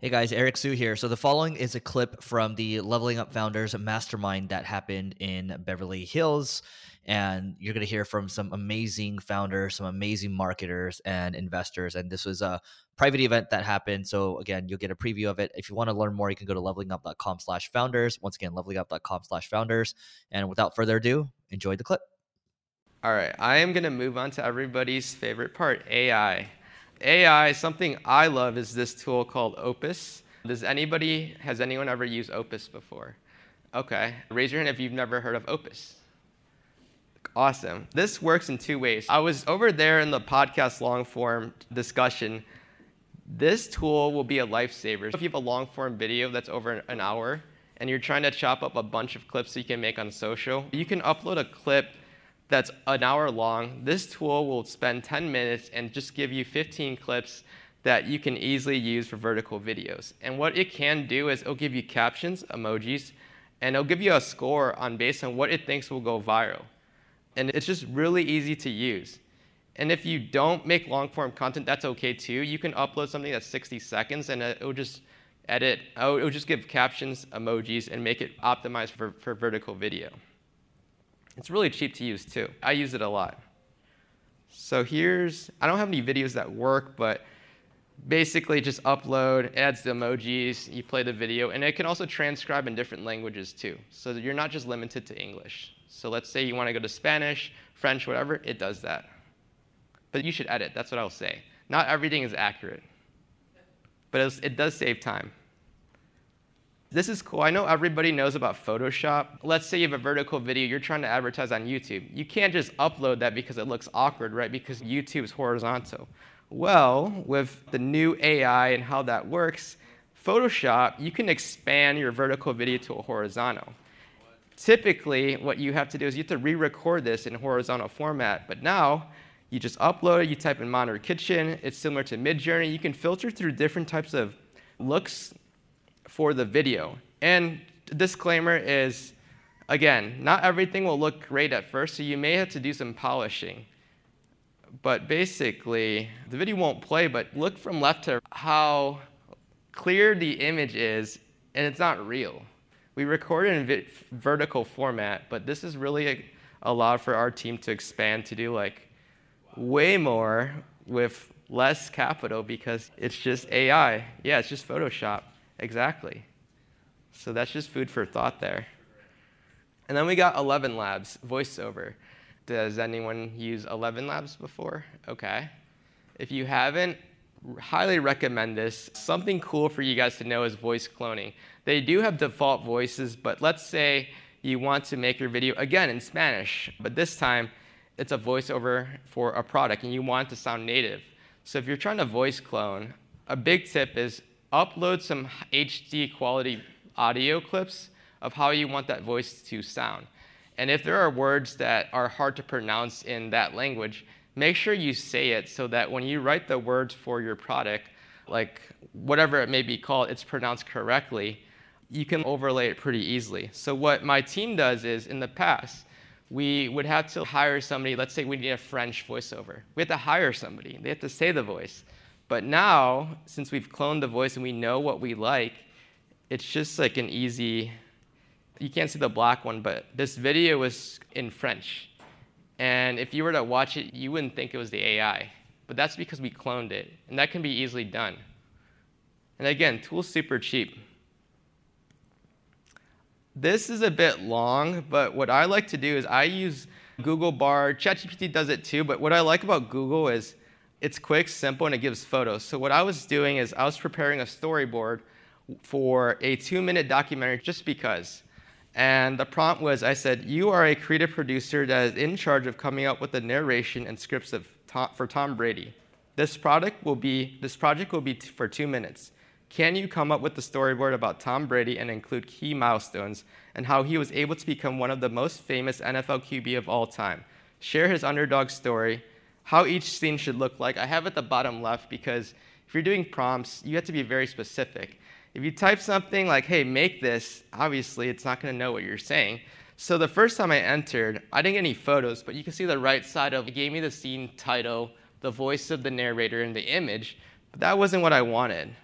Hey guys, Eric Siu here. So the following is a clip from the Leveling Up Founders Mastermind that happened in Beverly Hills. And you're going to hear from some amazing founders, some amazing marketers and investors. And this was a private event that happened. So again, you'll get a preview of it. If you want to learn more, you can go to levelingup.com slash founders. Once again, levelingup.com slash founders. And without further ado, enjoy the clip. All right, I am going to move on to everybody's favorite part, AI. AI, something I love is this tool called Opus. Does anybody, has anyone ever used Opus before? Okay, raise your hand if you've never heard of Opus. Awesome. This works in two ways. I was over there in the podcast long form discussion. This tool will be a lifesaver. If you have a long form video that's over an hour and you're trying to chop up a bunch of clips you can make on social, you can upload a clip that's an hour long. This tool will spend 10 minutes and just give you 15 clips that you can easily use for vertical videos. And what it can do is it'll give you captions, emojis, and it'll give you a score on based on what it thinks will go viral. And it's just really easy to use. And if you don't make long form content, that's okay too. You can upload something that's 60 seconds and it'll just edit, oh, it'll just give captions, emojis, and make it optimized for, for vertical video. It's really cheap to use too. I use it a lot. So here's, I don't have any videos that work, but basically just upload, adds the emojis, you play the video, and it can also transcribe in different languages too. So you're not just limited to English. So let's say you want to go to Spanish, French, whatever, it does that. But you should edit, that's what I'll say. Not everything is accurate, but it does save time. This is cool. I know everybody knows about Photoshop. Let's say you have a vertical video you're trying to advertise on YouTube. You can't just upload that because it looks awkward, right? Because YouTube is horizontal. Well, with the new AI and how that works, Photoshop, you can expand your vertical video to a horizontal. Typically, what you have to do is you have to re-record this in horizontal format, but now you just upload it, you type in Monitor Kitchen, it's similar to Midjourney. You can filter through different types of looks for the video. And disclaimer is, again, not everything will look great at first, so you may have to do some polishing. But basically, the video won't play, but look from left to how clear the image is, and it's not real. We recorded in vertical format, but this is really a, allowed for our team to expand to do like way more with less capital because it's just AI. Yeah, it's just Photoshop. Exactly. So that's just food for thought there. And then we got ElevenLabs, voiceover. Does anyone use ElevenLabs before? Okay. If you haven't, highly recommend this. Something cool for you guys to know is voice cloning. They do have default voices, but let's say you want to make your video again in Spanish, but this time it's a voiceover for a product and you want it to sound native. So if you're trying to voice clone, a big tip is upload some HD quality audio clips of how you want that voice to sound. And if there are words that are hard to pronounce in that language, make sure you say it so that when you write the words for your product, like whatever it may be called, it's pronounced correctly you can overlay it pretty easily. So what my team does is in the past, we would have to hire somebody, let's say we need a French voiceover. We have to hire somebody, they have to say the voice. But now, since we've cloned the voice and we know what we like, it's just like an easy, you can't see the black one, but this video was in French. And if you were to watch it, you wouldn't think it was the AI. But that's because we cloned it, and that can be easily done. And again, tool's super cheap. This is a bit long, but what I like to do is I use Google Bard. ChatGPT does it too, but what I like about Google is it's quick, simple, and it gives photos. So what I was doing is I was preparing a storyboard for a two-minute documentary just because. And the prompt was I said, You are a creative producer that is in charge of coming up with the narration and scripts of Tom, for Tom Brady. This product will be this project will be for two minutes. Can you come up with the storyboard about Tom Brady and include key milestones and how he was able to become one of the most famous NFL QB of all time? Share his underdog story, how each scene should look like. I have at the bottom left because if you're doing prompts, you have to be very specific. If you type something like, hey, make this, obviously it's not going to know what you're saying. So the first time I entered, I didn't get any photos, but you can see the right side of it gave me the scene title, the voice of the narrator, and the image. But that wasn't what I wanted.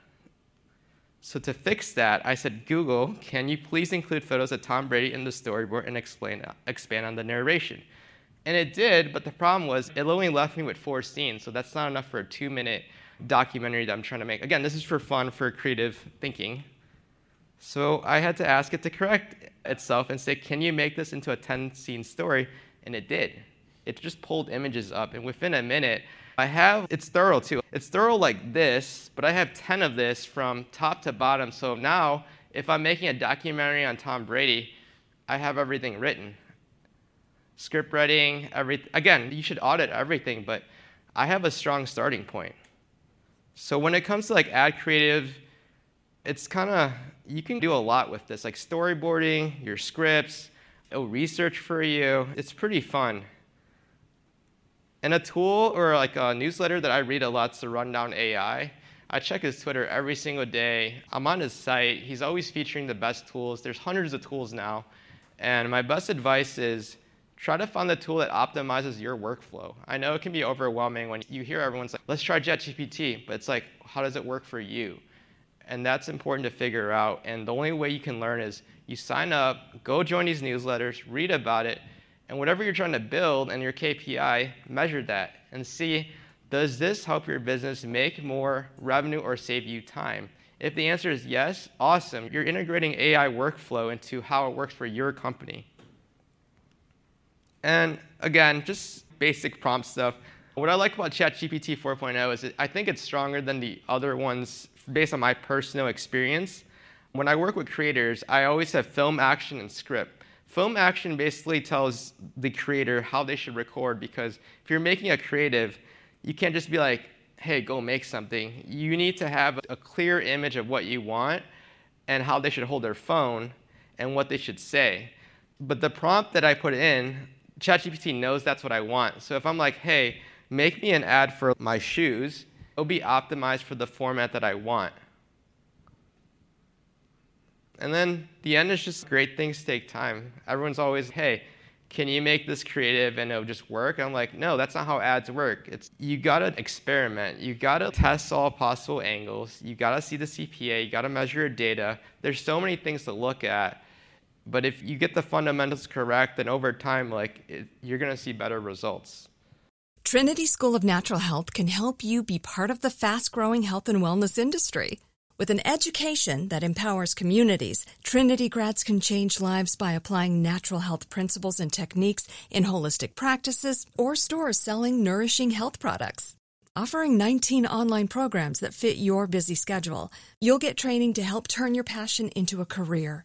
So to fix that, I said, Google, can you please include photos of Tom Brady in the storyboard and explain, expand on the narration? And it did, but the problem was it only left me with four scenes, so that's not enough for a two minute documentary that I'm trying to make. Again, this is for fun, for creative thinking. So I had to ask it to correct itself and say, can you make this into a 10 scene story? And it did. It just pulled images up, and within a minute, I have, it's thorough too. It's thorough like this, but I have 10 of this from top to bottom. So now, if I'm making a documentary on Tom Brady, I have everything written. Script writing, every, again, you should audit everything, but I have a strong starting point. So when it comes to like ad creative, it's kind of, you can do a lot with this, like storyboarding, your scripts, it'll research for you. It's pretty fun. And a tool or like a newsletter that I read a lot is to Rundown AI. I check his Twitter every single day. I'm on his site. He's always featuring the best tools. There's hundreds of tools now. And my best advice is try to find the tool that optimizes your workflow. I know it can be overwhelming when you hear everyone's like, let's try ChatGPT, but it's like, how does it work for you? And that's important to figure out. And the only way you can learn is you sign up, go join these newsletters, read about it, and whatever you're trying to build and your KPI, measure that and see does this help your business make more revenue or save you time? If the answer is yes, awesome. You're integrating AI workflow into how it works for your company. And again, just basic prompt stuff. What I like about ChatGPT 4.0 is I think it's stronger than the other ones based on my personal experience. When I work with creators, I always have film, action, and script. Film action basically tells the creator how they should record because if you're making a creative, you can't just be like, hey, go make something. You need to have a clear image of what you want and how they should hold their phone and what they should say. But the prompt that I put in, ChatGPT knows that's what I want. So if I'm like, hey, make me an ad for my shoes, it'll be optimized for the format that I want. And then the end is just great things take time. Everyone's always, hey, can you make this creative and it'll just work? I'm like, no, that's not how ads work. It's you gotta experiment. You gotta test all possible angles. You gotta see the CPA. You gotta measure your data. There's so many things to look at. But if you get the fundamentals correct, then over time, like it, you're gonna see better results. Trinity School of Natural Health can help you be part of the fast-growing health and wellness industry. With an education that empowers communities, Trinity grads can change lives by applying natural health principles and techniques in holistic practices or stores selling nourishing health products. offering 19 online programs that fit your busy schedule. You'll get training to help turn your passion into a career.